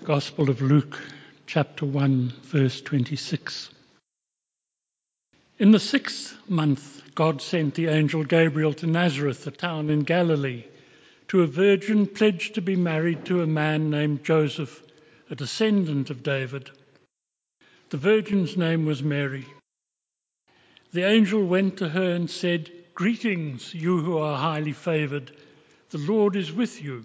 The Gospel of Luke, chapter 1, verse 26. In the sixth month, God sent the angel Gabriel to Nazareth, a town in Galilee, to a virgin pledged to be married to a man named Joseph, a descendant of David. The virgin's name was Mary. The angel went to her and said, Greetings, you who are highly favored. The Lord is with you.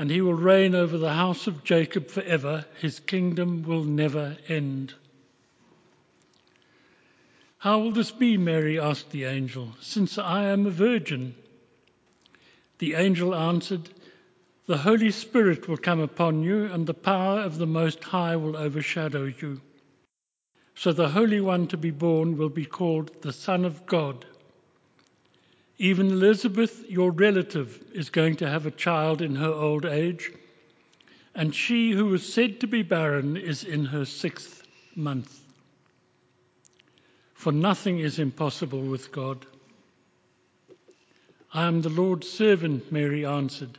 and he will reign over the house of Jacob forever. His kingdom will never end. How will this be, Mary asked the angel, since I am a virgin? The angel answered, The Holy Spirit will come upon you, and the power of the Most High will overshadow you. So the Holy One to be born will be called the Son of God. Even Elizabeth, your relative, is going to have a child in her old age, and she who was said to be barren is in her sixth month. For nothing is impossible with God. I am the Lord's servant, Mary answered.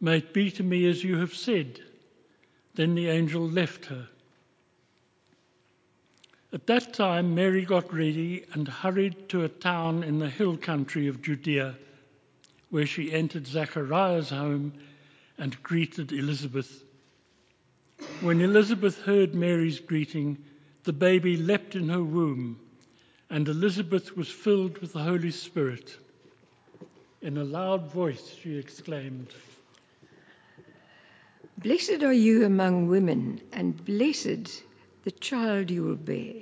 May it be to me as you have said. Then the angel left her. At that time, Mary got ready and hurried to a town in the hill country of Judea, where she entered Zechariah's home and greeted Elizabeth. When Elizabeth heard Mary's greeting, the baby leapt in her womb, and Elizabeth was filled with the Holy Spirit. In a loud voice, she exclaimed, Blessed are you among women, and blessed the child you will bear.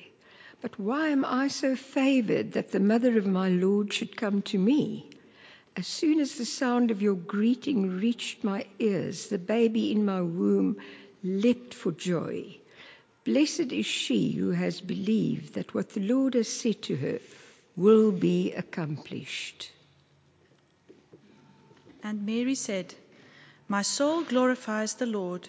But why am I so favored that the mother of my Lord should come to me? As soon as the sound of your greeting reached my ears, the baby in my womb leapt for joy. Blessed is she who has believed that what the Lord has said to her will be accomplished. And Mary said, My soul glorifies the Lord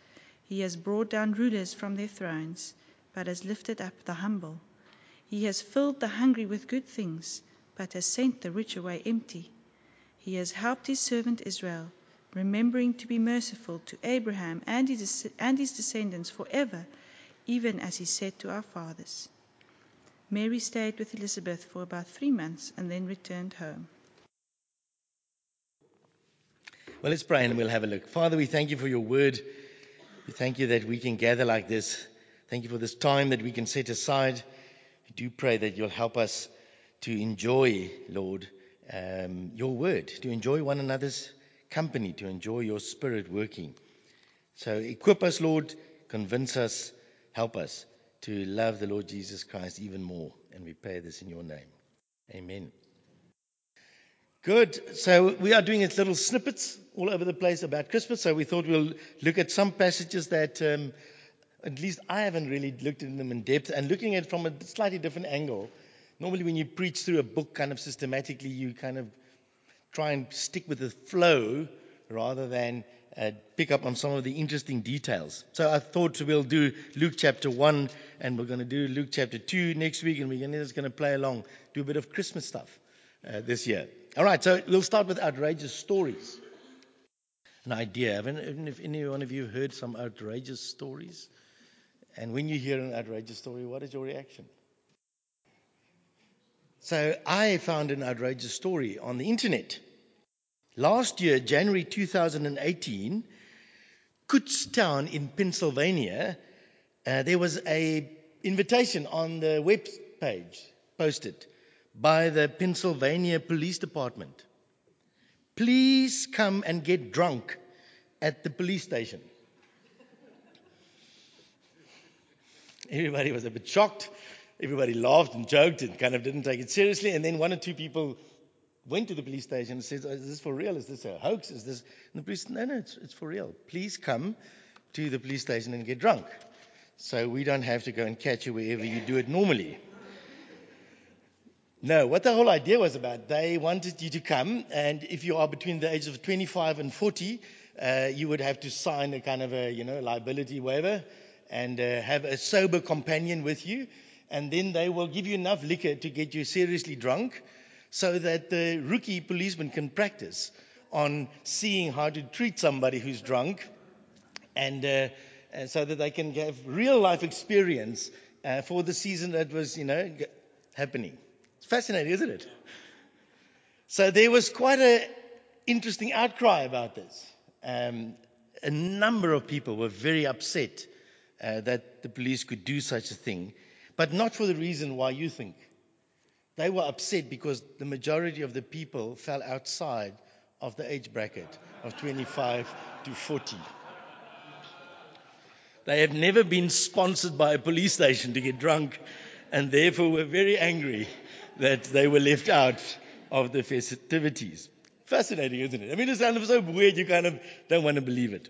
He has brought down rulers from their thrones, but has lifted up the humble. He has filled the hungry with good things, but has sent the rich away empty. He has helped his servant Israel, remembering to be merciful to Abraham and his, and his descendants forever, even as he said to our fathers. Mary stayed with Elizabeth for about three months and then returned home. Well, let's pray and we'll have a look. Father, we thank you for your word. We thank you that we can gather like this. Thank you for this time that we can set aside. We do pray that you'll help us to enjoy, Lord, um, your word, to enjoy one another's company, to enjoy your spirit working. So equip us, Lord, convince us, help us to love the Lord Jesus Christ even more. And we pray this in your name. Amen. Good. So we are doing little snippets all over the place about Christmas. So we thought we'll look at some passages that, um, at least I haven't really looked at them in depth, and looking at it from a slightly different angle. Normally, when you preach through a book kind of systematically, you kind of try and stick with the flow rather than uh, pick up on some of the interesting details. So I thought we'll do Luke chapter 1 and we're going to do Luke chapter 2 next week and we're just going to play along, do a bit of Christmas stuff uh, this year. All right, so we'll start with outrageous stories. An idea. Have if any one of you heard some outrageous stories? And when you hear an outrageous story, what is your reaction? So I found an outrageous story on the internet. Last year, January 2018, Kutztown in Pennsylvania uh, there was a invitation on the web page posted by the Pennsylvania Police Department. Please come and get drunk at the police station. Everybody was a bit shocked. Everybody laughed and joked and kind of didn't take it seriously. And then one or two people went to the police station and said, Is this for real? Is this a hoax? Is this. And the police said, No, no, it's, it's for real. Please come to the police station and get drunk. So we don't have to go and catch you wherever you do it normally. No, what the whole idea was about, they wanted you to come, and if you are between the ages of 25 and 40, uh, you would have to sign a kind of a, you know, liability waiver and uh, have a sober companion with you, and then they will give you enough liquor to get you seriously drunk, so that the rookie policeman can practice on seeing how to treat somebody who's drunk, and, uh, and so that they can have real life experience uh, for the season that was, you know, happening. Fascinating, isn't it? So there was quite an interesting outcry about this. Um, a number of people were very upset uh, that the police could do such a thing, but not for the reason why you think. They were upset because the majority of the people fell outside of the age bracket of 25 to 40. They have never been sponsored by a police station to get drunk and therefore were very angry that they were left out of the festivities. Fascinating, isn't it? I mean, it sounds so weird, you kind of don't want to believe it.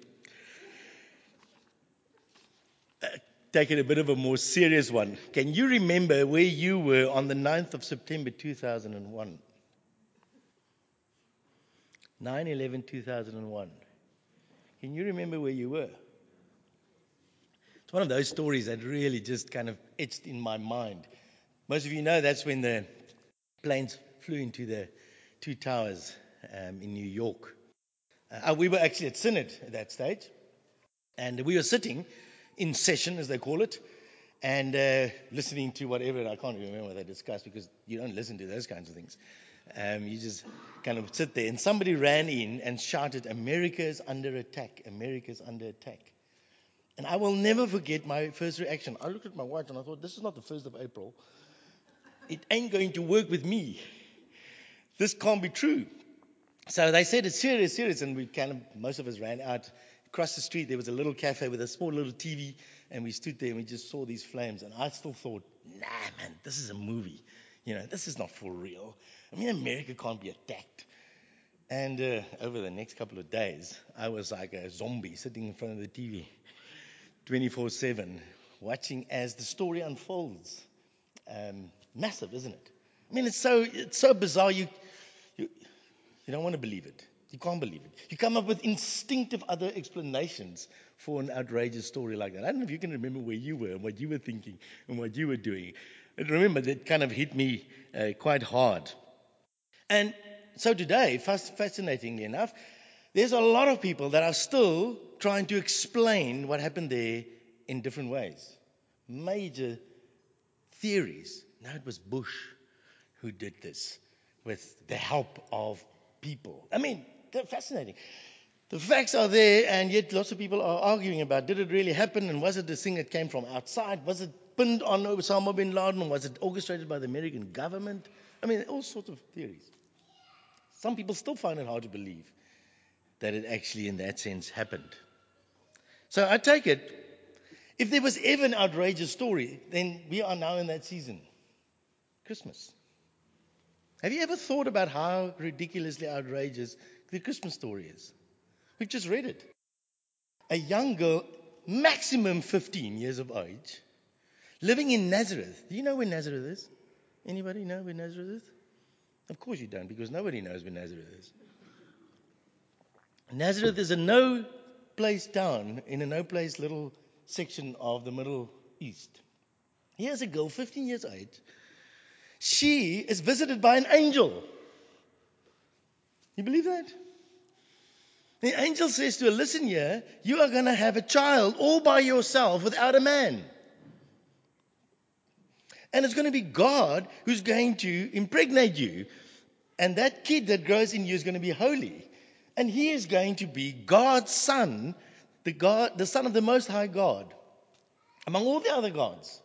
Uh, take it a bit of a more serious one. Can you remember where you were on the 9th of September 2001? 9 11 2001. Can you remember where you were? It's one of those stories that really just kind of etched in my mind. Most of you know that's when the planes flew into the two towers um, in New York. Uh, we were actually at Synod at that stage, and we were sitting in session, as they call it, and uh, listening to whatever. I can't remember what they discussed because you don't listen to those kinds of things. Um, you just kind of sit there, and somebody ran in and shouted, America is under attack! America is under attack! And I will never forget my first reaction. I looked at my watch and I thought, this is not the 1st of April. It ain't going to work with me. This can't be true. So they said it's serious, serious, and we kind of most of us ran out. Across the street there was a little cafe with a small little TV, and we stood there and we just saw these flames. And I still thought, nah, man, this is a movie. You know, this is not for real. I mean, America can't be attacked. And uh, over the next couple of days, I was like a zombie sitting in front of the TV, 24/7, watching as the story unfolds. Um, massive, isn't it? I mean, it's so it's so bizarre. You you you don't want to believe it. You can't believe it. You come up with instinctive other explanations for an outrageous story like that. I don't know if you can remember where you were and what you were thinking and what you were doing. But remember, that kind of hit me uh, quite hard. And so today, fascinatingly enough, there's a lot of people that are still trying to explain what happened there in different ways. Major theories. Now it was Bush who did this with the help of people. I mean, they're fascinating. The facts are there, and yet lots of people are arguing about did it really happen and was it a thing that came from outside? Was it pinned on Osama bin Laden? Was it orchestrated by the American government? I mean, all sorts of theories. Some people still find it hard to believe that it actually, in that sense, happened. So I take it, if there was ever an outrageous story, then we are now in that season Christmas. Have you ever thought about how ridiculously outrageous the Christmas story is? We've just read it. A young girl, maximum 15 years of age, living in Nazareth. Do you know where Nazareth is? Anybody know where Nazareth is? Of course you don't, because nobody knows where Nazareth is. Nazareth is a no place town in a no place little section of the Middle East. Here's a girl, 15 years old. She is visited by an angel. You believe that? The angel says to her, Listen here, you are going to have a child all by yourself without a man. And it's going to be God who's going to impregnate you. And that kid that grows in you is going to be holy. And he is going to be God's son, the, God, the son of the Most High God. among all the other gods.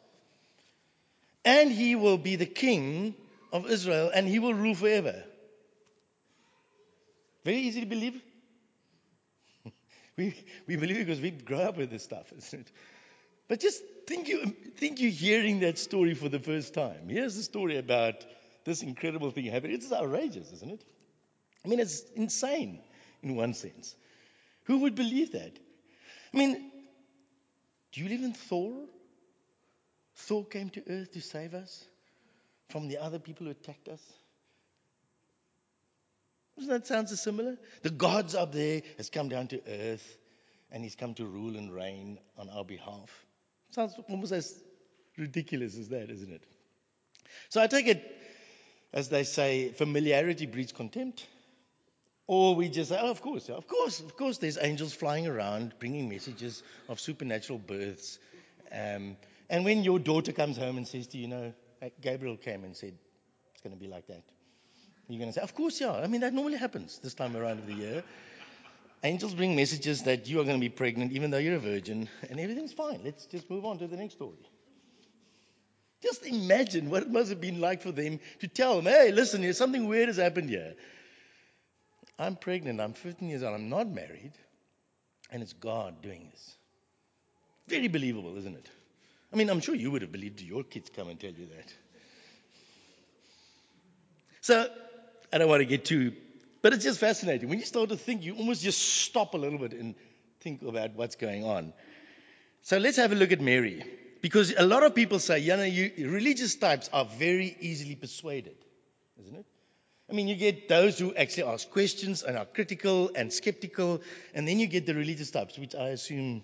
And he will be the king of Israel and he will rule forever. Very easy to believe. we, we believe because we grow up with this stuff, isn't it? But just think, you, think you're hearing that story for the first time. Here's the story about this incredible thing happening. It's outrageous, isn't it? I mean, it's insane in one sense. Who would believe that? I mean, do you believe in Thor? Thor came to earth to save us from the other people who attacked us. Doesn't that sound so similar? The gods up there has come down to earth and he's come to rule and reign on our behalf. Sounds almost as ridiculous as that, isn't it? So I take it, as they say, familiarity breeds contempt. Or we just say, oh, of course, of course, of course, there's angels flying around bringing messages of supernatural births. Um, and when your daughter comes home and says to you, you know, uh, Gabriel came and said, it's going to be like that. You're going to say, Of course, yeah. I mean, that normally happens this time around of the year. Angels bring messages that you are going to be pregnant even though you're a virgin, and everything's fine. Let's just move on to the next story. Just imagine what it must have been like for them to tell them, hey, listen here, something weird has happened here. I'm pregnant, I'm 15 years old, I'm not married, and it's God doing this. Very believable, isn't it? I mean, I'm sure you would have believed your kids come and tell you that. So I don't want to get too, but it's just fascinating. When you start to think, you almost just stop a little bit and think about what's going on. So let's have a look at Mary. Because a lot of people say, you know, you, religious types are very easily persuaded, isn't it? I mean, you get those who actually ask questions and are critical and skeptical, and then you get the religious types, which I assume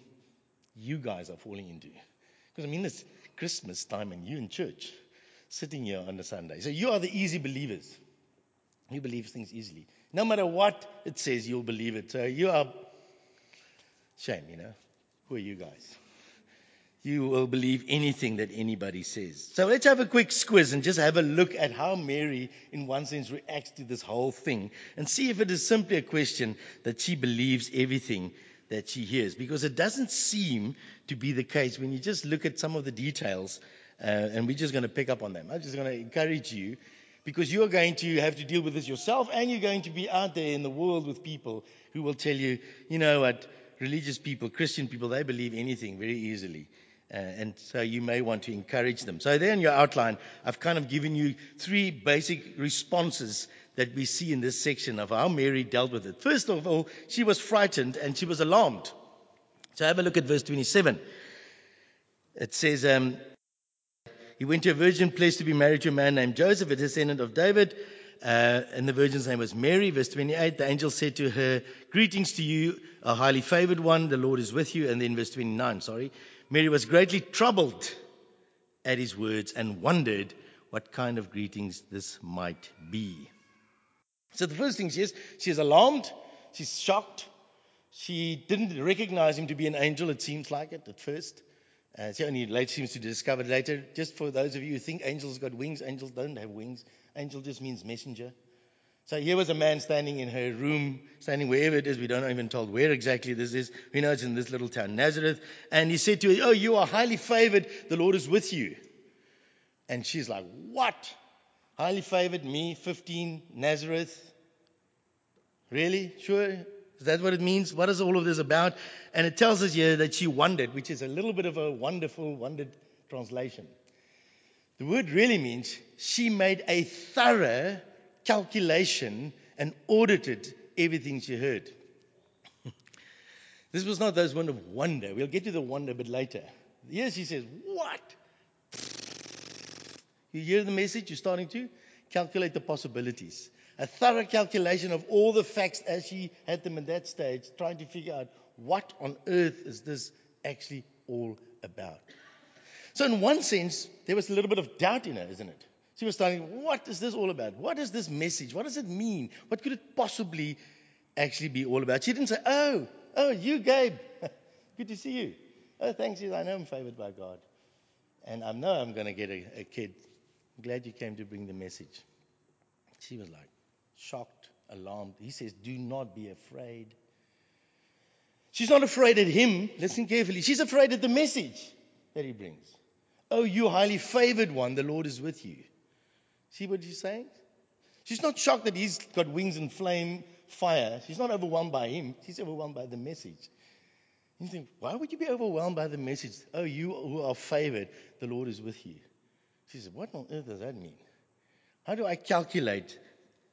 you guys are falling into. Because, I mean, it's Christmas time and you in church, sitting here on a Sunday. So you are the easy believers. You believe things easily. No matter what it says, you'll believe it. So you are, shame, you know. Who are you guys? You will believe anything that anybody says. So let's have a quick squiz and just have a look at how Mary, in one sense, reacts to this whole thing and see if it is simply a question that she believes everything that she hears. Because it doesn't seem to be the case when you just look at some of the details, uh, and we're just going to pick up on them. I'm just going to encourage you because you're going to have to deal with this yourself and you're going to be out there in the world with people who will tell you, you know what, religious people, Christian people, they believe anything very easily. Uh, and so you may want to encourage them. So, there in your outline, I've kind of given you three basic responses that we see in this section of how Mary dealt with it. First of all, she was frightened and she was alarmed. So, have a look at verse 27. It says, um, he went to a virgin place to be married to a man named Joseph, a descendant of David. Uh, and the virgin's name was Mary. Verse 28, the angel said to her, Greetings to you, a highly favored one, the Lord is with you. And then verse 29, sorry. Mary was greatly troubled at his words and wondered what kind of greetings this might be. So the first thing she is, she is alarmed, she's shocked. She didn't recognize him to be an angel, it seems like it at first. Uh, she only later seems to discover later. Just for those of you who think angels got wings, angels don't have wings. Angel just means messenger. So here was a man standing in her room, standing wherever it is. We don't even told where exactly this is. We know it's in this little town, Nazareth. And he said to her, Oh, you are highly favored. The Lord is with you. And she's like, What? Highly favored, me, 15, Nazareth. Really? Sure? Is that what it means? What is all of this about? And it tells us here that she wondered, which is a little bit of a wonderful, wondered translation. The word really means she made a thorough calculation and audited everything she heard. this was not those one of wonder. We'll get to the wonder a bit later. Here she says, What? You hear the message? You're starting to calculate the possibilities a thorough calculation of all the facts as she had them in that stage, trying to figure out what on earth is this actually all about. So, in one sense, there was a little bit of doubt in her, isn't it? She was starting, what is this all about? What is this message? What does it mean? What could it possibly actually be all about? She didn't say, oh, oh, you, Gabe. Good to see you. Oh, thanks. I know I'm favored by God. And I know I'm going to get a, a kid. Glad you came to bring the message. She was like, shocked, alarmed. He says, Do not be afraid. She's not afraid at him. Listen carefully. She's afraid at the message. that he brings. Oh, you highly favored one, the Lord is with you. See what she's saying? She's not shocked that he's got wings and flame fire. She's not overwhelmed by him. She's overwhelmed by the message. You think, why would you be overwhelmed by the message? Oh, you who are favored, the Lord is with you. She said, What on earth does that mean? How do I calculate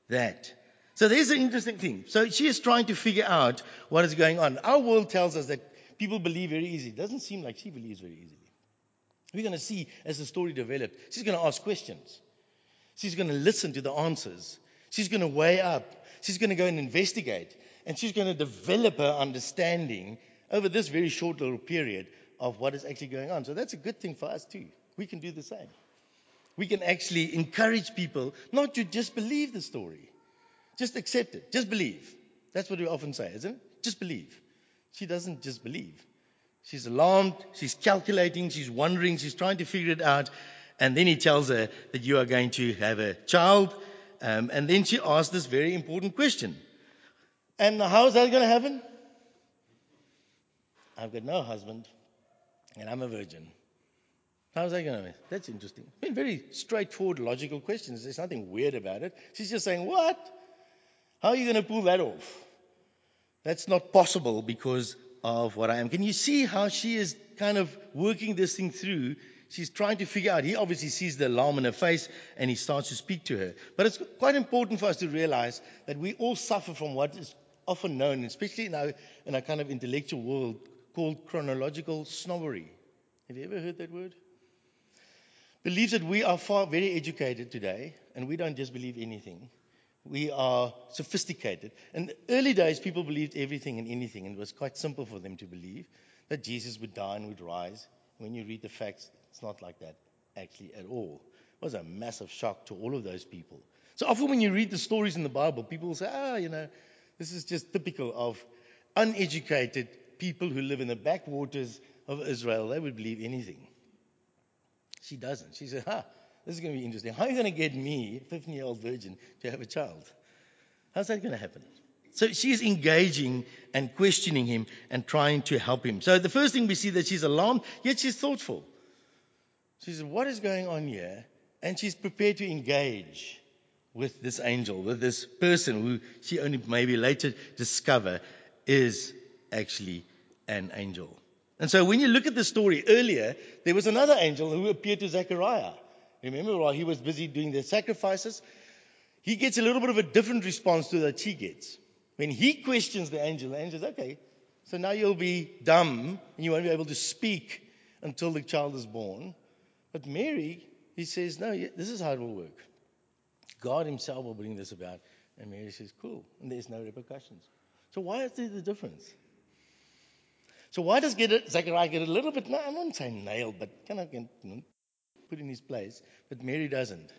that? So there's an interesting thing. So she is trying to figure out what is going on. Our world tells us that people believe very easily. It doesn't seem like she believes very easily. We're going to see as the story develops, she's going to ask questions. She's going to listen to the answers. She's going to weigh up. She's going to go and investigate. And she's going to develop her understanding over this very short little period of what is actually going on. So that's a good thing for us too. We can do the same. We can actually encourage people not to just believe the story, just accept it, just believe. That's what we often say, isn't it? Just believe. She doesn't just believe. She's alarmed, she's calculating, she's wondering, she's trying to figure it out. And then he tells her that you are going to have a child. Um, and then she asks this very important question. And how is that going to happen? I've got no husband, and I'm a virgin. How's that going to be? That's interesting. I mean, very straightforward, logical questions. There's nothing weird about it. She's just saying, What? How are you going to pull that off? That's not possible because of what I am. Can you see how she is kind of working this thing through she's trying to figure out. He obviously sees the alarm in her face and he starts to speak to her. But it's quite important for us to realize that we all suffer from what is often known, especially in our, in our kind of intellectual world, called chronological snobbery. Have you ever heard that word? Believes that we are far very educated today and we don't just believe anything. We are sophisticated. In the early days, people believed everything and anything, and it was quite simple for them to believe that Jesus would die and would rise. When you read the facts, it's not like that actually at all. It was a massive shock to all of those people. So often when you read the stories in the Bible, people will say, ah, you know, this is just typical of uneducated people who live in the backwaters of Israel. They would believe anything. She doesn't. She said, ah, this is going to be interesting. How are you going to get me, a 15 year old virgin, to have a child? How's that going to happen? So she's engaging and questioning him and trying to help him. So the first thing we see that she's alarmed, yet she's thoughtful. She says, What is going on here? And she's prepared to engage with this angel, with this person who she only maybe later discover is actually an angel. And so when you look at the story earlier, there was another angel who appeared to Zechariah. Remember, while he was busy doing the sacrifices, he gets a little bit of a different response to that she gets. When he questions the angel, the angel says, Okay, so now you'll be dumb and you won't be able to speak until the child is born. But Mary, he says, no, this is how it will work. God himself will bring this about. And Mary says, cool. And there's no repercussions. So why is there the difference? So why does get Zechariah get a little bit, I wouldn't say nailed, but kind of know, put in his place, but Mary doesn't.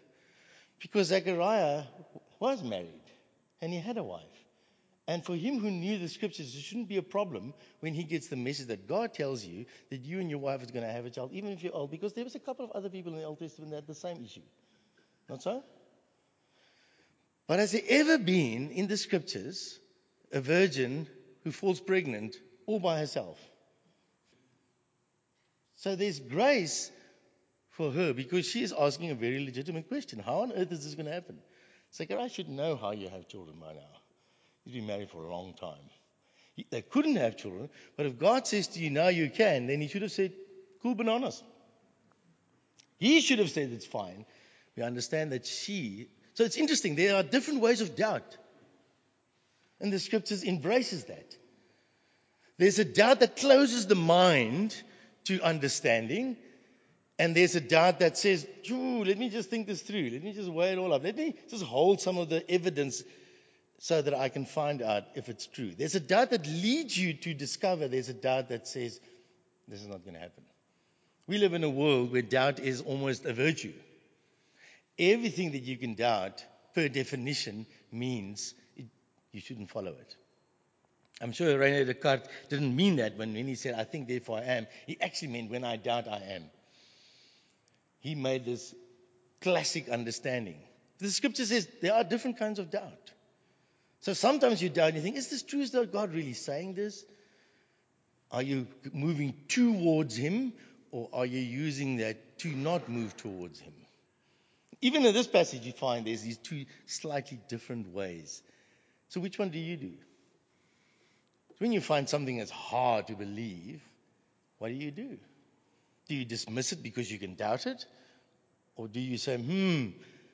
Because Zechariah was married and he had a wife. And for him who knew the scriptures, it shouldn't be a problem when he gets the message that God tells you that you and your wife is going to have a child, even if you're old, because there was a couple of other people in the Old Testament that had the same issue. Not so? But has there ever been in the scriptures a virgin who falls pregnant all by herself? So there's grace for her because she is asking a very legitimate question. How on earth is this going to happen? It's like, I should know how you have children by now. You've been married for a long time. They couldn't have children, but if God says to you, now you can, then he should have said, cool bananas. He should have said, it's fine. We understand that she. So it's interesting. There are different ways of doubt. And the scriptures embraces that. There's a doubt that closes the mind to understanding. And there's a doubt that says, let me just think this through. Let me just weigh it all up. Let me just hold some of the evidence so that I can find out if it's true. There's a doubt that leads you to discover, there's a doubt that says, this is not going to happen. We live in a world where doubt is almost a virtue. Everything that you can doubt, per definition, means it, you shouldn't follow it. I'm sure Rene Descartes didn't mean that when, when he said, I think, therefore I am. He actually meant, when I doubt, I am. He made this classic understanding. The scripture says there are different kinds of doubt. So sometimes you doubt and you think, is this true? Is God really saying this? Are you moving towards Him or are you using that to not move towards Him? Even in this passage, you find there's these two slightly different ways. So, which one do you do? When you find something that's hard to believe, what do you do? Do you dismiss it because you can doubt it? Or do you say, hmm,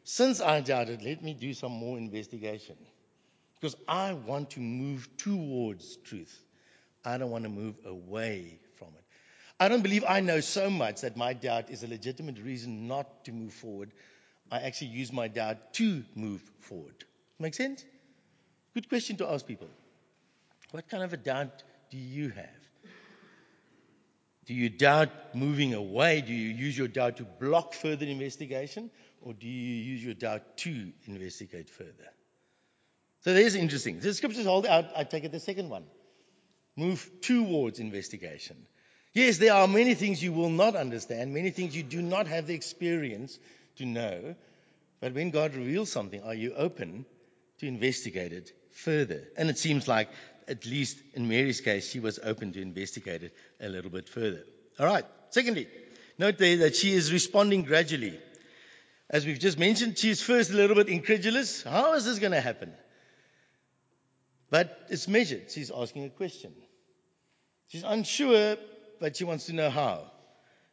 since I doubt it, let me do some more investigation? Because I want to move towards truth. I don't want to move away from it. I don't believe I know so much that my doubt is a legitimate reason not to move forward. I actually use my doubt to move forward. Make sense? Good question to ask people. What kind of a doubt do you have? Do you doubt moving away? Do you use your doubt to block further investigation? Or do you use your doubt to investigate further? So there's interesting. The scriptures hold out, I take it the second one. Move towards investigation. Yes, there are many things you will not understand, many things you do not have the experience to know. But when God reveals something, are you open to investigate it further? And it seems like at least in Mary's case, she was open to investigate it a little bit further. All right. Secondly, note there that she is responding gradually. As we've just mentioned, she's first a little bit incredulous. How is this going to happen? But it's measured. She's asking a question. She's unsure, but she wants to know how.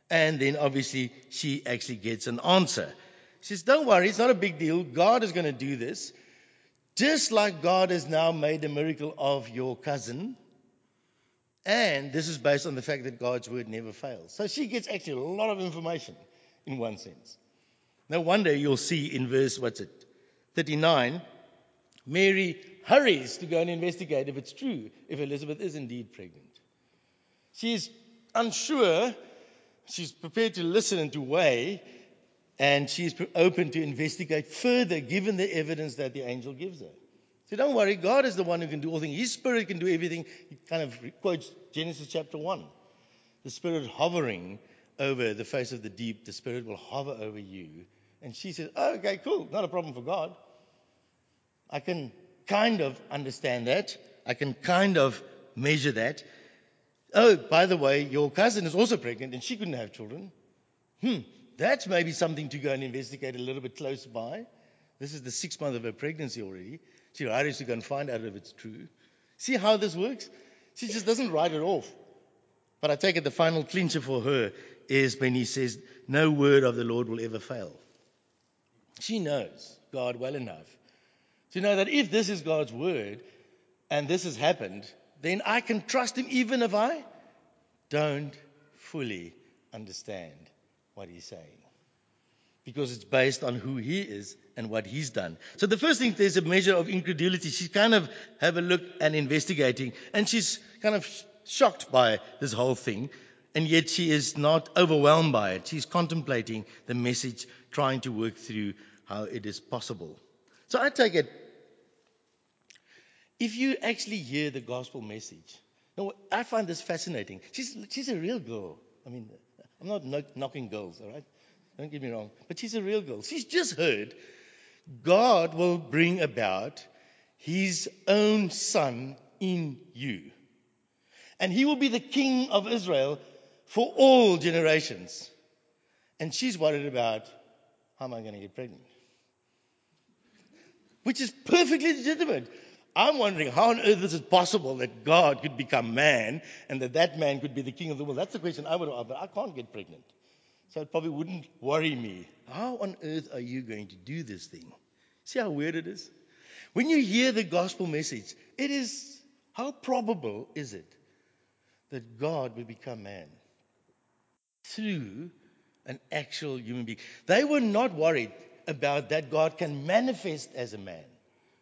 And then obviously she actually gets an answer. She says, Don't worry, it's not a big deal. God is going to do this. Just like God has now made a miracle of your cousin. And this is based on the fact that God's word never fails. So she gets actually a lot of information in one sense. No wonder you'll see in verse, what's it, 39, Mary hurries to go and investigate if it's true, if Elizabeth is indeed pregnant. She's unsure, she's prepared to listen and to weigh, and she's open to investigate further given the evidence that the angel gives her. So don't worry, God is the one who can do all things. His spirit can do everything. He kind of quotes Genesis chapter 1. The spirit hovering over the face of the deep, the spirit will hover over you. And she says, oh, okay, cool, not a problem for God. I can kind of understand that. I can kind of measure that. Oh, by the way, your cousin is also pregnant and she couldn't have children. Hmm, that's maybe something to go and investigate a little bit close by. This is the sixth month of her pregnancy already. She hurries to go and find out if it's true. See how this works? She just doesn't write it off. But I take it the final clincher for her is when he says, No word of the Lord will ever fail. She knows God well enough to know that if this is God's word and this has happened, then I can trust him even if I don't fully understand what he's saying. Because it's based on who he is and what he's done. So the first thing, there's a measure of incredulity. She's kind of have a look and investigating, and she's kind of shocked by this whole thing, and yet she is not overwhelmed by it. She's contemplating the message, trying to work through how it is possible. So I take it, if you actually hear the gospel message, now I find this fascinating. She's, she's a real girl. I mean, I'm not knocking girls, all right? Don't get me wrong. But she's a real girl. She's just heard God will bring about his own son in you. And he will be the king of Israel for all generations. And she's worried about how am I going to get pregnant? Which is perfectly legitimate. I'm wondering how on earth is it possible that God could become man and that that man could be the king of the world? That's the question I would have, but I can't get pregnant. So it probably wouldn't worry me. How on earth are you going to do this thing? See how weird it is? When you hear the gospel message, it is how probable is it that God will become man through an actual human being? They were not worried about that God can manifest as a man.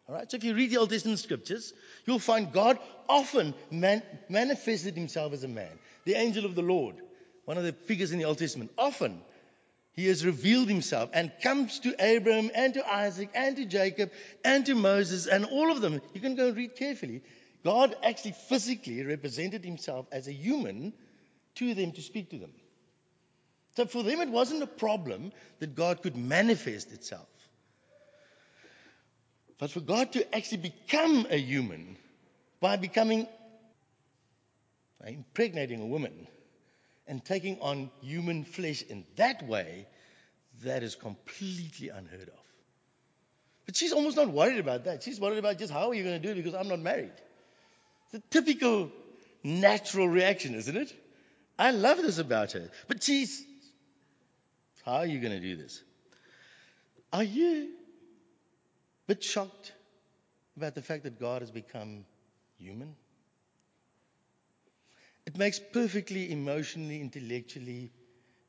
All right, so if you read the Old Testament scriptures, you'll find God often man- manifested himself as a man. The angel of the Lord, one of the figures in the Old Testament, often he has revealed himself and comes to Abraham and to Isaac and to Jacob and to Moses and all of them. You can go and read carefully. God actually physically represented himself as a human to them to speak to them. So for them, it wasn't a problem that God could manifest itself. But for God to actually become a human by becoming, by impregnating a woman, and taking on human flesh in that way, that is completely unheard of. But she's almost not worried about that. She's worried about just how are you going to do it because I'm not married. It's a typical natural reaction, isn't it? I love this about her. But she's, how are you going to do this? Are you bit shocked about the fact that God has become human? It makes perfectly emotionally, intellectually,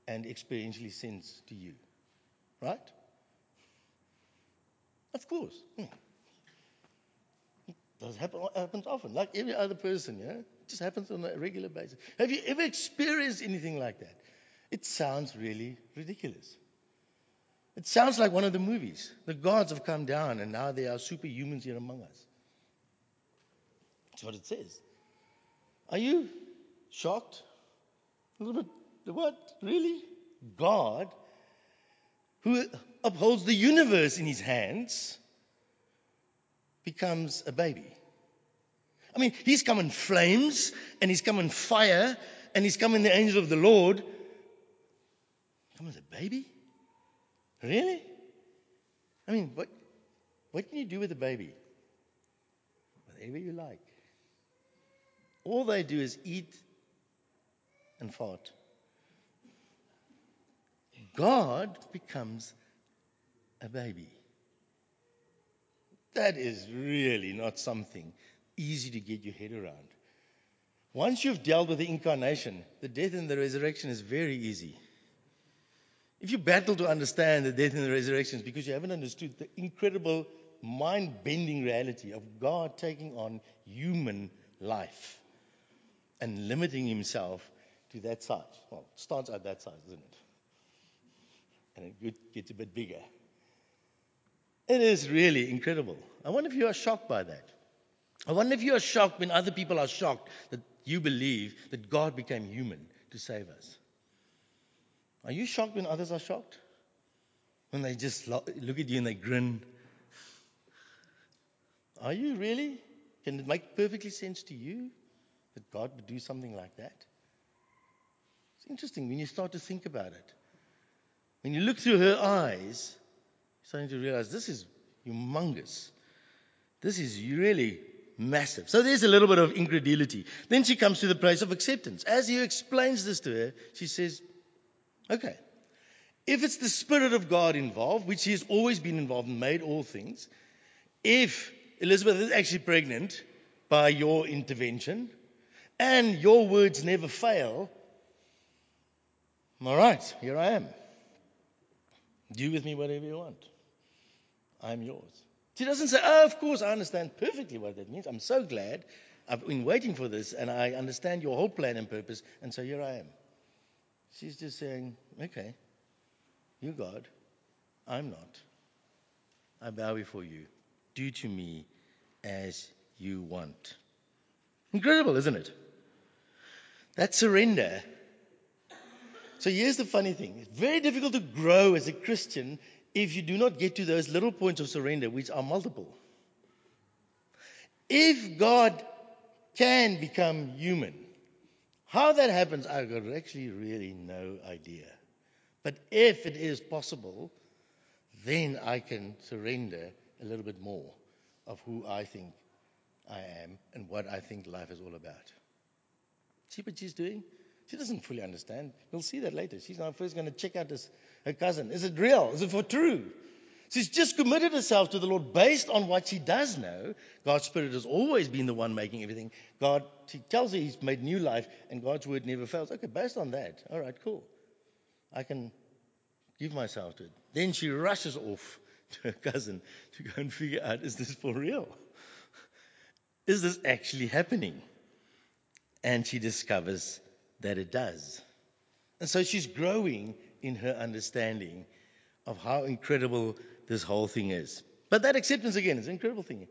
and experientially sense to you. Right? Of course. Hmm. Does happen happens often, like every other person, yeah? It just happens on a regular basis. Have you ever experienced anything like that? It sounds really ridiculous. It sounds like one of the movies. The gods have come down and now they are superhumans here among us. That's what it says. Are you shocked? A little bit. What? Really? God, who upholds the universe in his hands, becomes a baby. I mean, he's come in flames, and he's come in fire, and he's come in the angel of the Lord. Come as a baby? Really? I mean, what, what can you do with a baby? Whatever you like. All they do is eat and fart. God becomes a baby. That is really not something easy to get your head around. Once you've dealt with the incarnation, the death and the resurrection is very easy. If you battle to understand the death and the resurrection, it's because you haven't understood the incredible, mind bending reality of God taking on human life and limiting himself to that size. Well, it starts at that size, doesn't it? And it gets a bit bigger. It is really incredible. I wonder if you are shocked by that. I wonder if you are shocked when other people are shocked that you believe that God became human to save us. Are you shocked when others are shocked? When they just look at you and they grin? Are you really? Can it make perfectly sense to you that God would do something like that? It's interesting when you start to think about it. When you look through her eyes, you're starting to realize this is humongous. This is really massive. So there's a little bit of incredulity. Then she comes to the place of acceptance. As he explains this to her, she says, Okay, if it's the Spirit of God involved, which he has always been involved and made all things, if Elizabeth is actually pregnant by your intervention, and your words never fail, all right, here I am. Do with me whatever you want. I'm yours. She doesn't say, Oh, of course, I understand perfectly what that means. I'm so glad. I've been waiting for this and I understand your whole plan and purpose, and so here I am. She's just saying, Okay, you God, I'm not. I bow before you. Do to me as you want. Incredible, isn't it? That surrender. So here's the funny thing it's very difficult to grow as a Christian if you do not get to those little points of surrender, which are multiple. If God can become human, how that happens, I've got actually really no idea. But if it is possible, then I can surrender a little bit more of who I think I am and what I think life is all about. See what she's doing? She doesn't fully understand. We'll see that later. She's now first going to check out this, her cousin. Is it real? Is it for true? She's just committed herself to the Lord based on what she does know. God's Spirit has always been the one making everything. God, she tells her He's made new life and God's word never fails. Okay, based on that, all right, cool. I can give myself to it. Then she rushes off to her cousin to go and figure out is this for real? Is this actually happening? And she discovers that it does. And so she's growing in her understanding of how incredible this whole thing is. But that acceptance again is an incredible thing.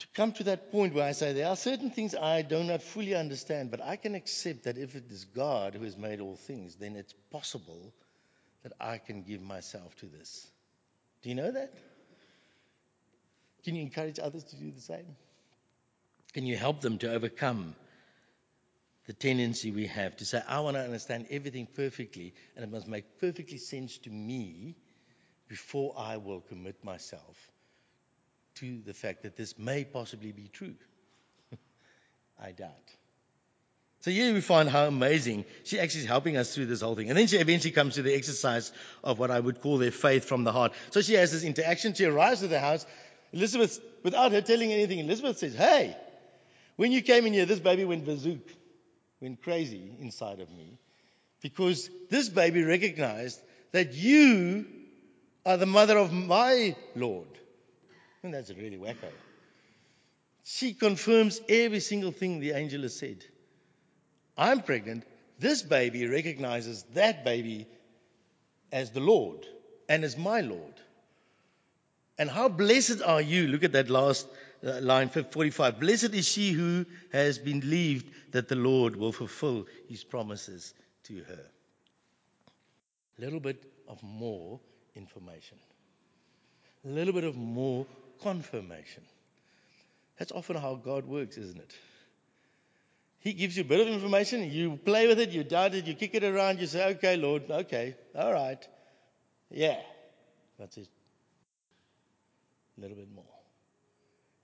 To come to that point where I say there are certain things I do not fully understand, but I can accept that if it is God who has made all things, then it's possible that I can give myself to this. Do you know that? Can you encourage others to do the same? Can you help them to overcome the tendency we have to say, I want to understand everything perfectly, and it must make perfectly sense to me before I will commit myself to the fact that this may possibly be true. I doubt. So here we find how amazing she actually is helping us through this whole thing. And then she eventually comes to the exercise of what I would call their faith from the heart. So she has this interaction. She arrives at the house. Elizabeth, without her telling anything, Elizabeth says, Hey, when you came in here, this baby went bazook, went crazy inside of me. Because this baby recognized that you are the mother of my Lord. And that's really wacko. She confirms every single thing the angel has said. I'm pregnant. This baby recognizes that baby as the Lord and as my Lord. And how blessed are you? Look at that last uh, line 45. Blessed is she who has believed that the Lord will fulfill his promises to her. A little bit of more information, a little bit of more confirmation. That's often how God works, isn't it? He gives you a bit of information, you play with it, you doubt it, you kick it around, you say, okay, Lord, okay, all right. Yeah. That's it. A little bit more.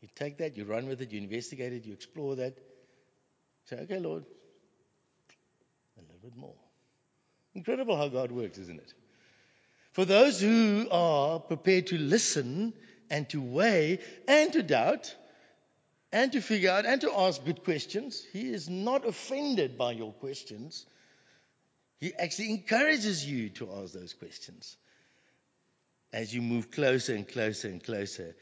You take that, you run with it, you investigate it, you explore that. Say, okay, Lord, a little bit more. Incredible how God works, isn't it? For those who are prepared to listen and to weigh and to doubt, and to figure out and to ask good questions. He is not offended by your questions. He actually encourages you to ask those questions as you move closer and closer and closer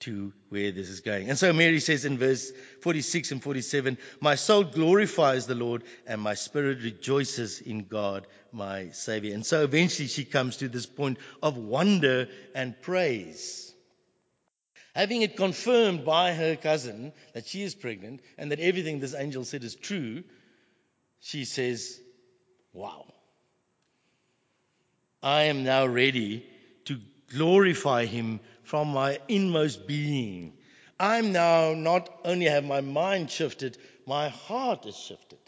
to where this is going. And so Mary says in verse 46 and 47, My soul glorifies the Lord and my spirit rejoices in God, my Savior. And so eventually she comes to this point of wonder and praise. Having it confirmed by her cousin that she is pregnant and that everything this angel said is true, she says, Wow. I am now ready to glorify him from my inmost being. I'm now not only have my mind shifted, my heart is shifted.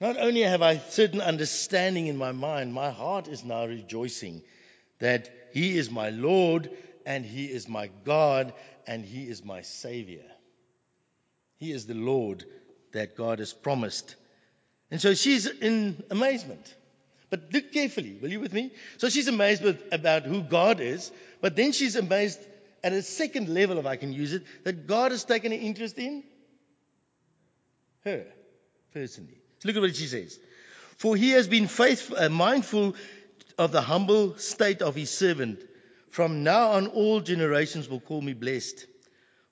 Not only have I certain understanding in my mind, my heart is now rejoicing that he is my Lord and He is my God, and He is my Savior. He is the Lord that God has promised. And so she's in amazement. But look carefully, will you with me? So she's amazed with, about who God is, but then she's amazed at a second level, if I can use it, that God has taken an interest in her personally. So look at what she says. For he has been faithful, uh, mindful of the humble state of his servant. From now on, all generations will call me blessed.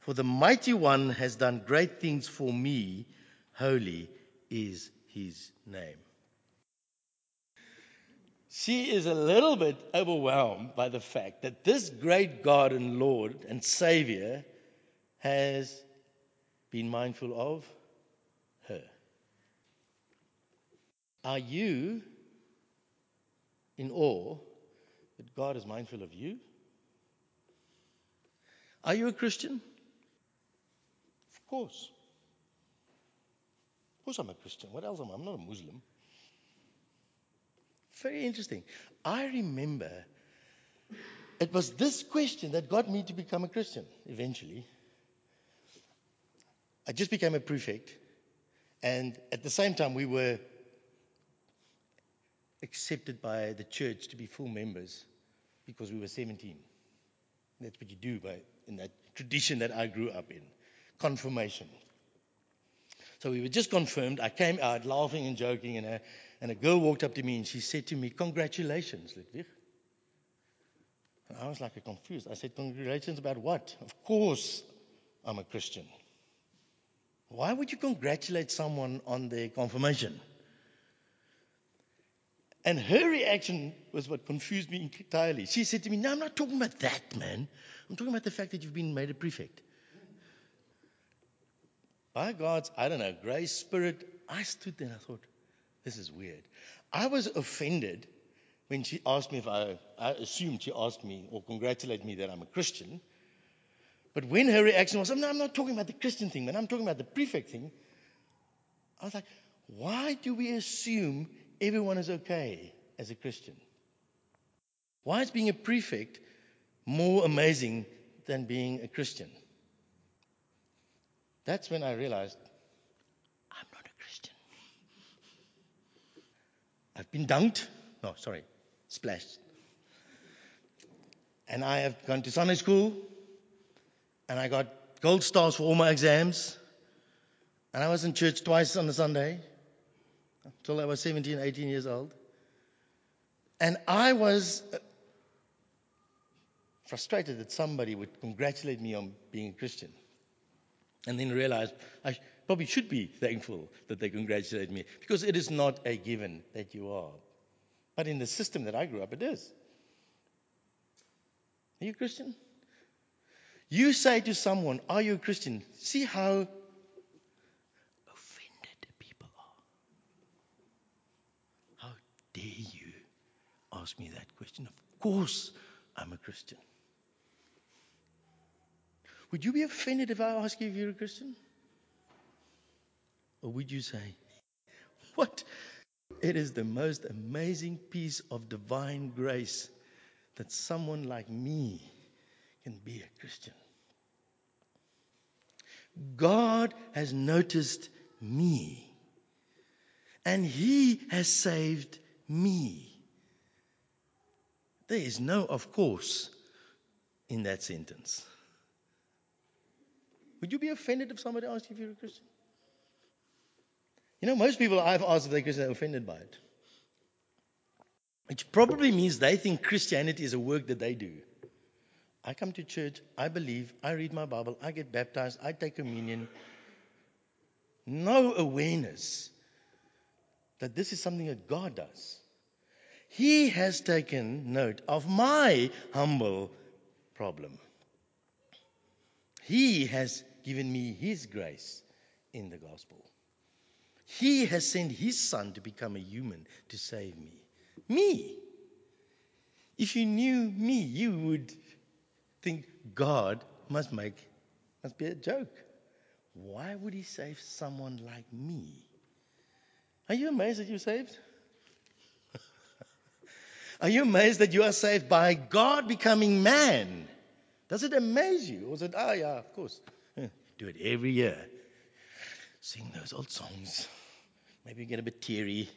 For the mighty one has done great things for me. Holy is his name. She is a little bit overwhelmed by the fact that this great God and Lord and Savior has been mindful of her. Are you in awe that God is mindful of you? Are you a Christian? Of course. Of course, I'm a Christian. What else am I? I'm not a Muslim. Very interesting. I remember it was this question that got me to become a Christian eventually. I just became a prefect, and at the same time, we were accepted by the church to be full members because we were 17. That's what you do by, in that tradition that I grew up in confirmation. So we were just confirmed. I came out laughing and joking, and a, and a girl walked up to me and she said to me, Congratulations, Ludwig. And I was like confused. I said, Congratulations about what? Of course, I'm a Christian. Why would you congratulate someone on their confirmation? And her reaction was what confused me entirely. She said to me, No, I'm not talking about that, man. I'm talking about the fact that you've been made a prefect. By God's, I don't know, grace, spirit, I stood there and I thought, this is weird. I was offended when she asked me if I, I assumed she asked me or congratulated me that I'm a Christian. But when her reaction was, I'm not talking about the Christian thing, man, I'm talking about the prefect thing, I was like, why do we assume everyone is okay as a Christian? Why is being a prefect more amazing than being a Christian? That's when I realized I'm not a Christian. I've been dunked. No, sorry, splashed. And I have gone to Sunday school and I got gold stars for all my exams. And I was in church twice on a Sunday until I was 17, 18 years old. And I was uh, frustrated that somebody would congratulate me on being a Christian. And then realized I probably should be thankful that they congratulate me because it is not a given that you are. But in the system that I grew up, it is. Are you a Christian? You say to someone, Are you a Christian? See how offended people are. How dare you ask me that question? Of course, I'm a Christian. Would you be offended if I ask you if you're a Christian? Or would you say, What? It is the most amazing piece of divine grace that someone like me can be a Christian. God has noticed me. And He has saved me. There is no, of course, in that sentence. Would you be offended if somebody asked you if you're a Christian? You know, most people I've asked if they're Christian are offended by it. Which probably means they think Christianity is a work that they do. I come to church, I believe, I read my Bible, I get baptized, I take communion. No awareness that this is something that God does. He has taken note of my humble problem. He has given me His grace in the gospel. He has sent His Son to become a human to save me. Me. If you knew me, you would think God must make, must be a joke. Why would he save someone like me? Are you amazed that you're saved? are you amazed that you are saved by God becoming man? Does it amaze you? Or is it, oh yeah, of course. Do it every year. Sing those old songs. Maybe you get a bit teary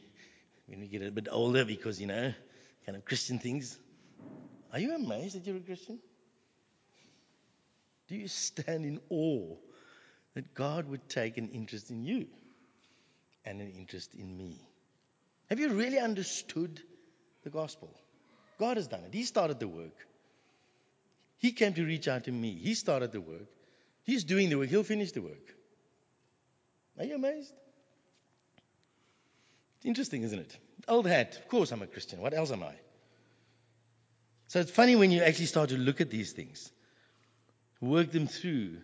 when we get a bit older because, you know, kind of Christian things. Are you amazed that you're a Christian? Do you stand in awe that God would take an interest in you and an interest in me? Have you really understood the gospel? God has done it. He started the work. He came to reach out to me. He started the work. He's doing the work. He'll finish the work. Are you amazed? It's interesting, isn't it? Old hat. Of course I'm a Christian. What else am I? So it's funny when you actually start to look at these things work them through.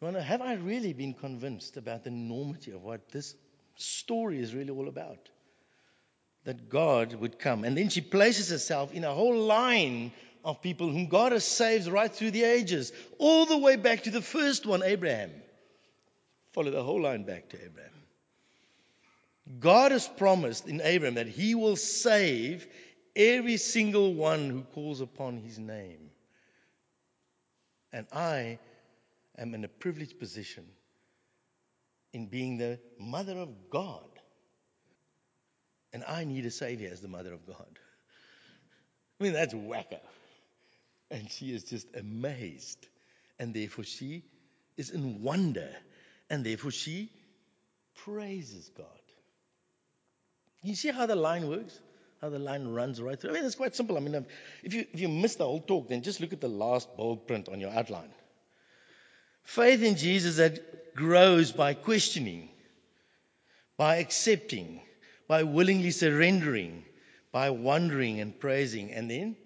I wonder, have I really been convinced about the enormity of what this story is really all about? That God would come. And then she places herself in a whole line of people whom God has saved right through the ages, all the way back to the first one, Abraham. Follow the whole line back to Abraham. God has promised in Abraham that he will save every single one who calls upon his name. And I am in a privileged position in being the mother of God. And I need a savior as the mother of God. I mean, that's wacko. And she is just amazed. And therefore, she is in wonder. And therefore, she praises God. You see how the line works? How the line runs right through? I mean, it's quite simple. I mean, if you, if you miss the whole talk, then just look at the last bold print on your outline. Faith in Jesus that grows by questioning, by accepting, by willingly surrendering, by wondering and praising, and then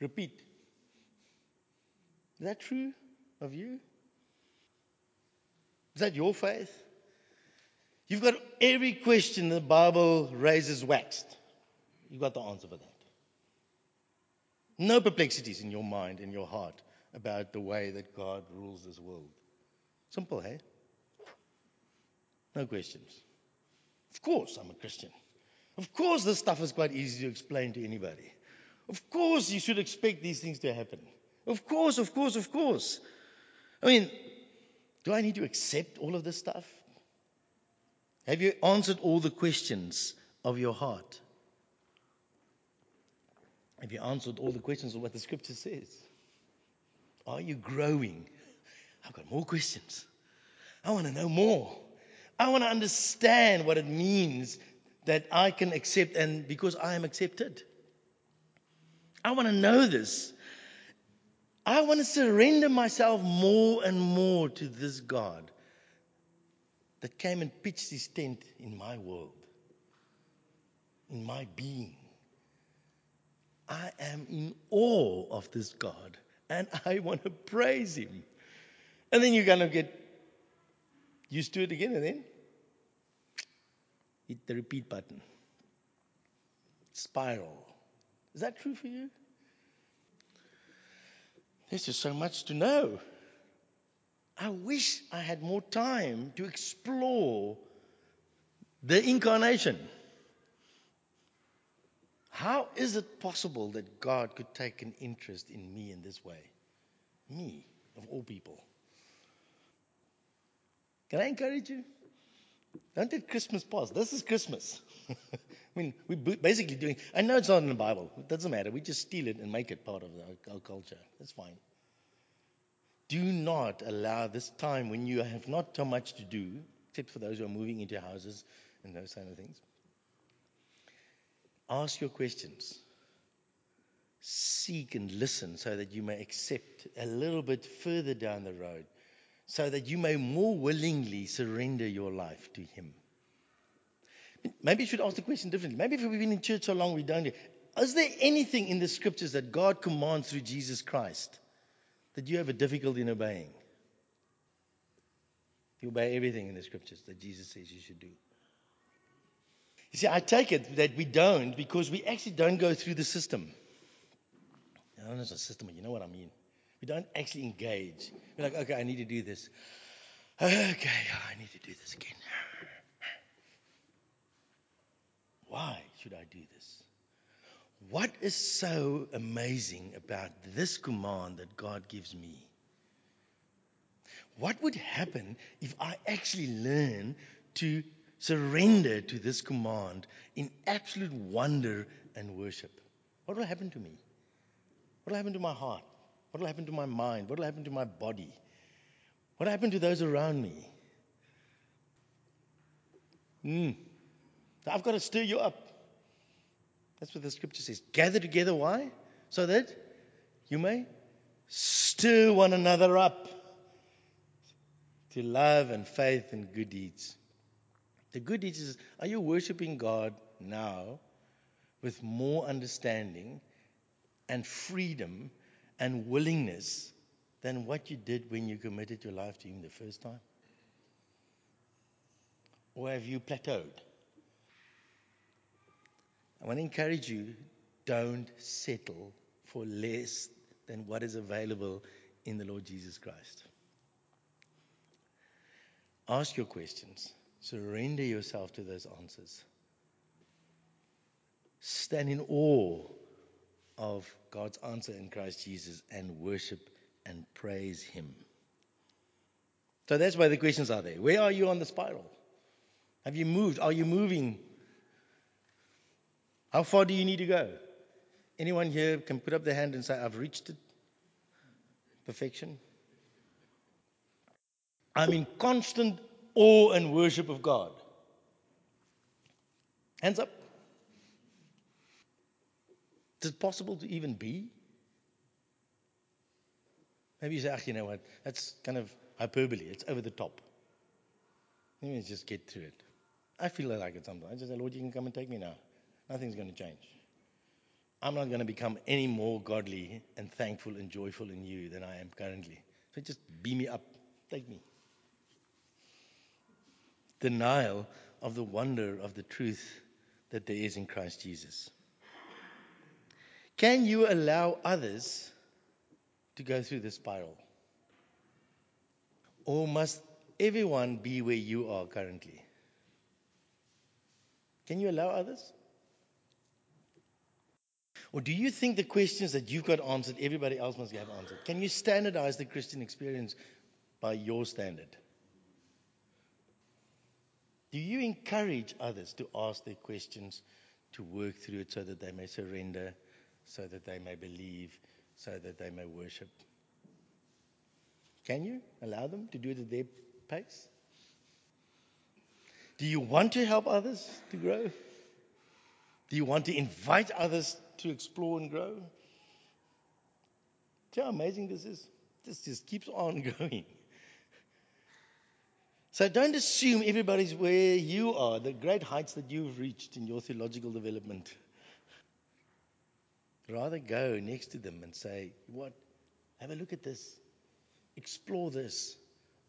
repeat. Is that true of you? Is that your faith? You've got every question the Bible raises waxed. You've got the answer for that. No perplexities in your mind, in your heart about the way that God rules this world. Simple, hey? No questions. Of course, I'm a Christian. Of course, this stuff is quite easy to explain to anybody. Of course, you should expect these things to happen. Of course, of course, of course. I mean, do I need to accept all of this stuff? Have you answered all the questions of your heart? Have you answered all the questions of what the scripture says? Are you growing? I've got more questions. I want to know more. I want to understand what it means that I can accept and because I am accepted. I want to know this. I want to surrender myself more and more to this God that came and pitched his tent in my world, in my being. I am in awe of this God and I want to praise him. And then you're going to get used to it again and then hit the repeat button. Spiral. Is that true for you? There's just so much to know. I wish I had more time to explore the incarnation. How is it possible that God could take an interest in me in this way? Me, of all people. Can I encourage you? Don't let Christmas pass. This is Christmas. I mean, we're basically doing, I know it's not in the Bible. It doesn't matter. We just steal it and make it part of our, our culture. That's fine. Do not allow this time when you have not so much to do, except for those who are moving into houses and those kind of things. Ask your questions. Seek and listen so that you may accept a little bit further down the road, so that you may more willingly surrender your life to Him. Maybe you should ask the question differently. Maybe if we've been in church so long we don't. Is there anything in the scriptures that God commands through Jesus Christ that you have a difficulty in obeying? You obey everything in the scriptures that Jesus says you should do. You see, I take it that we don't because we actually don't go through the system. I don't know it's a system, but you know what I mean. We don't actually engage. We're like, okay, I need to do this. Okay, I need to do this again. Why should I do this? What is so amazing about this command that God gives me? What would happen if I actually learn to surrender to this command in absolute wonder and worship? What will happen to me? What will happen to my heart? What will happen to my mind? What will happen to my body? What will happen to those around me? Hmm. I've got to stir you up. That's what the scripture says. Gather together, why? So that you may stir one another up to love and faith and good deeds. The good deeds is are you worshiping God now with more understanding and freedom and willingness than what you did when you committed your life to Him the first time? Or have you plateaued? I want to encourage you don't settle for less than what is available in the Lord Jesus Christ. Ask your questions, surrender yourself to those answers. Stand in awe of God's answer in Christ Jesus and worship and praise Him. So that's why the questions are there. Where are you on the spiral? Have you moved? Are you moving how far do you need to go? Anyone here can put up their hand and say, I've reached it? Perfection? I'm in constant awe and worship of God. Hands up. Is it possible to even be? Maybe you say, ah, you know what? That's kind of hyperbole. It's over the top. Let me just get through it. I feel like it sometimes. I just say, Lord, you can come and take me now. Nothing's going to change. I'm not going to become any more godly and thankful and joyful in you than I am currently. So just beam me up. Take me. Denial of the wonder of the truth that there is in Christ Jesus. Can you allow others to go through the spiral? Or must everyone be where you are currently? Can you allow others? Or do you think the questions that you've got answered, everybody else must have answered? Can you standardize the Christian experience by your standard? Do you encourage others to ask their questions, to work through it so that they may surrender, so that they may believe, so that they may worship? Can you allow them to do it at their pace? Do you want to help others to grow? Do you want to invite others to explore and grow? See how amazing this is? This just keeps on going. So don't assume everybody's where you are, the great heights that you've reached in your theological development. Rather go next to them and say, What? Have a look at this. Explore this.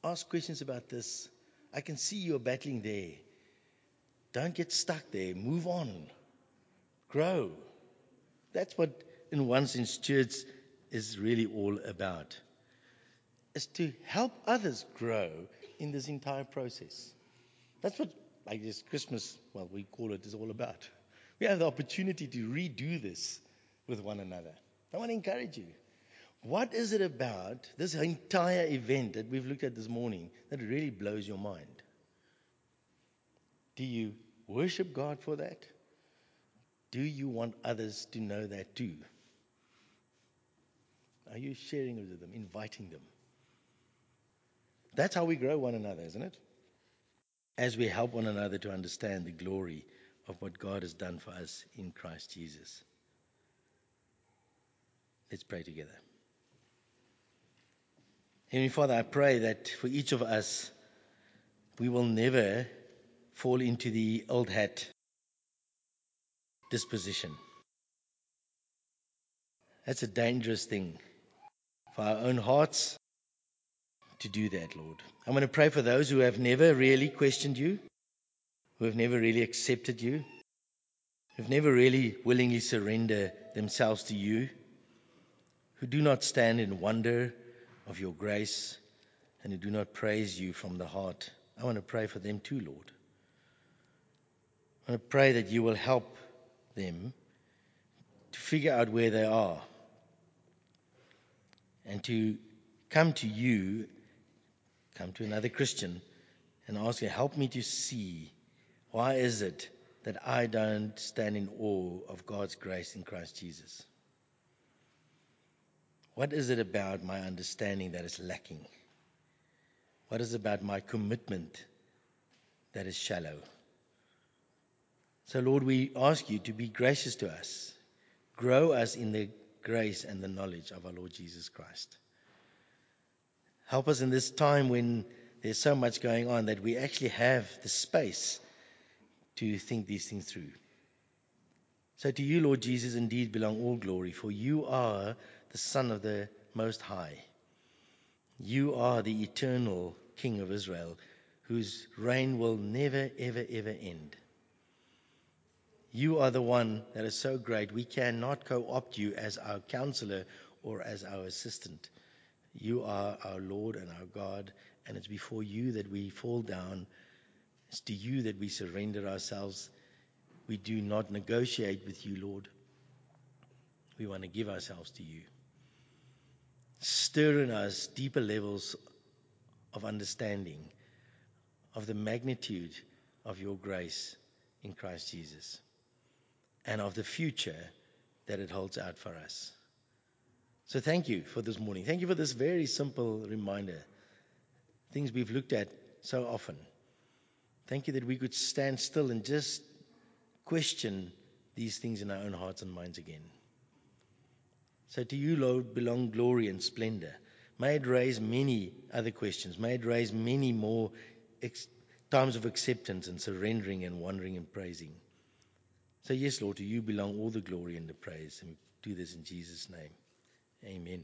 Ask questions about this. I can see you're battling there. Don't get stuck there. Move on. Grow. That's what, in one sense, church is really all about. Is to help others grow in this entire process. That's what, I guess, Christmas, well, we call it, is all about. We have the opportunity to redo this with one another. I want to encourage you. What is it about this entire event that we've looked at this morning that really blows your mind? Do you worship God for that? Do you want others to know that too? Are you sharing with them, inviting them? That's how we grow one another, isn't it? As we help one another to understand the glory of what God has done for us in Christ Jesus. Let's pray together. Heavenly Father, I pray that for each of us, we will never fall into the old hat disposition. That's a dangerous thing for our own hearts to do that, Lord. I'm going to pray for those who have never really questioned you, who have never really accepted you, who have never really willingly surrendered themselves to you, who do not stand in wonder of your grace and who do not praise you from the heart. I want to pray for them too, Lord. I pray that you will help them to figure out where they are and to come to you, come to another Christian, and ask you, help me to see why is it that I don't stand in awe of God's grace in Christ Jesus? What is it about my understanding that is lacking? What is it about my commitment that is shallow? So, Lord, we ask you to be gracious to us, grow us in the grace and the knowledge of our Lord Jesus Christ. Help us in this time when there's so much going on that we actually have the space to think these things through. So, to you, Lord Jesus, indeed belong all glory, for you are the Son of the Most High. You are the eternal King of Israel, whose reign will never, ever, ever end. You are the one that is so great, we cannot co opt you as our counselor or as our assistant. You are our Lord and our God, and it's before you that we fall down. It's to you that we surrender ourselves. We do not negotiate with you, Lord. We want to give ourselves to you. Stir in us deeper levels of understanding of the magnitude of your grace in Christ Jesus and of the future that it holds out for us. So thank you for this morning. Thank you for this very simple reminder. Things we've looked at so often. Thank you that we could stand still and just question these things in our own hearts and minds again. So to you, Lord, belong glory and splendor. May it raise many other questions. May it raise many more ex- times of acceptance and surrendering and wondering and praising. So, yes, Lord, to you belong all the glory and the praise. And do this in Jesus' name. Amen.